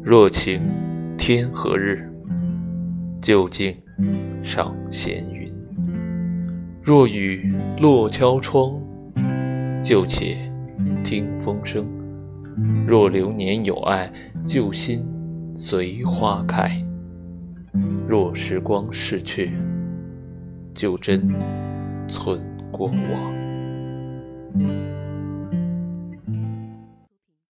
若晴天何日就静赏闲云。若雨落敲窗就且听风声。若流年有爱旧心随花开。若时光逝去就真存过往。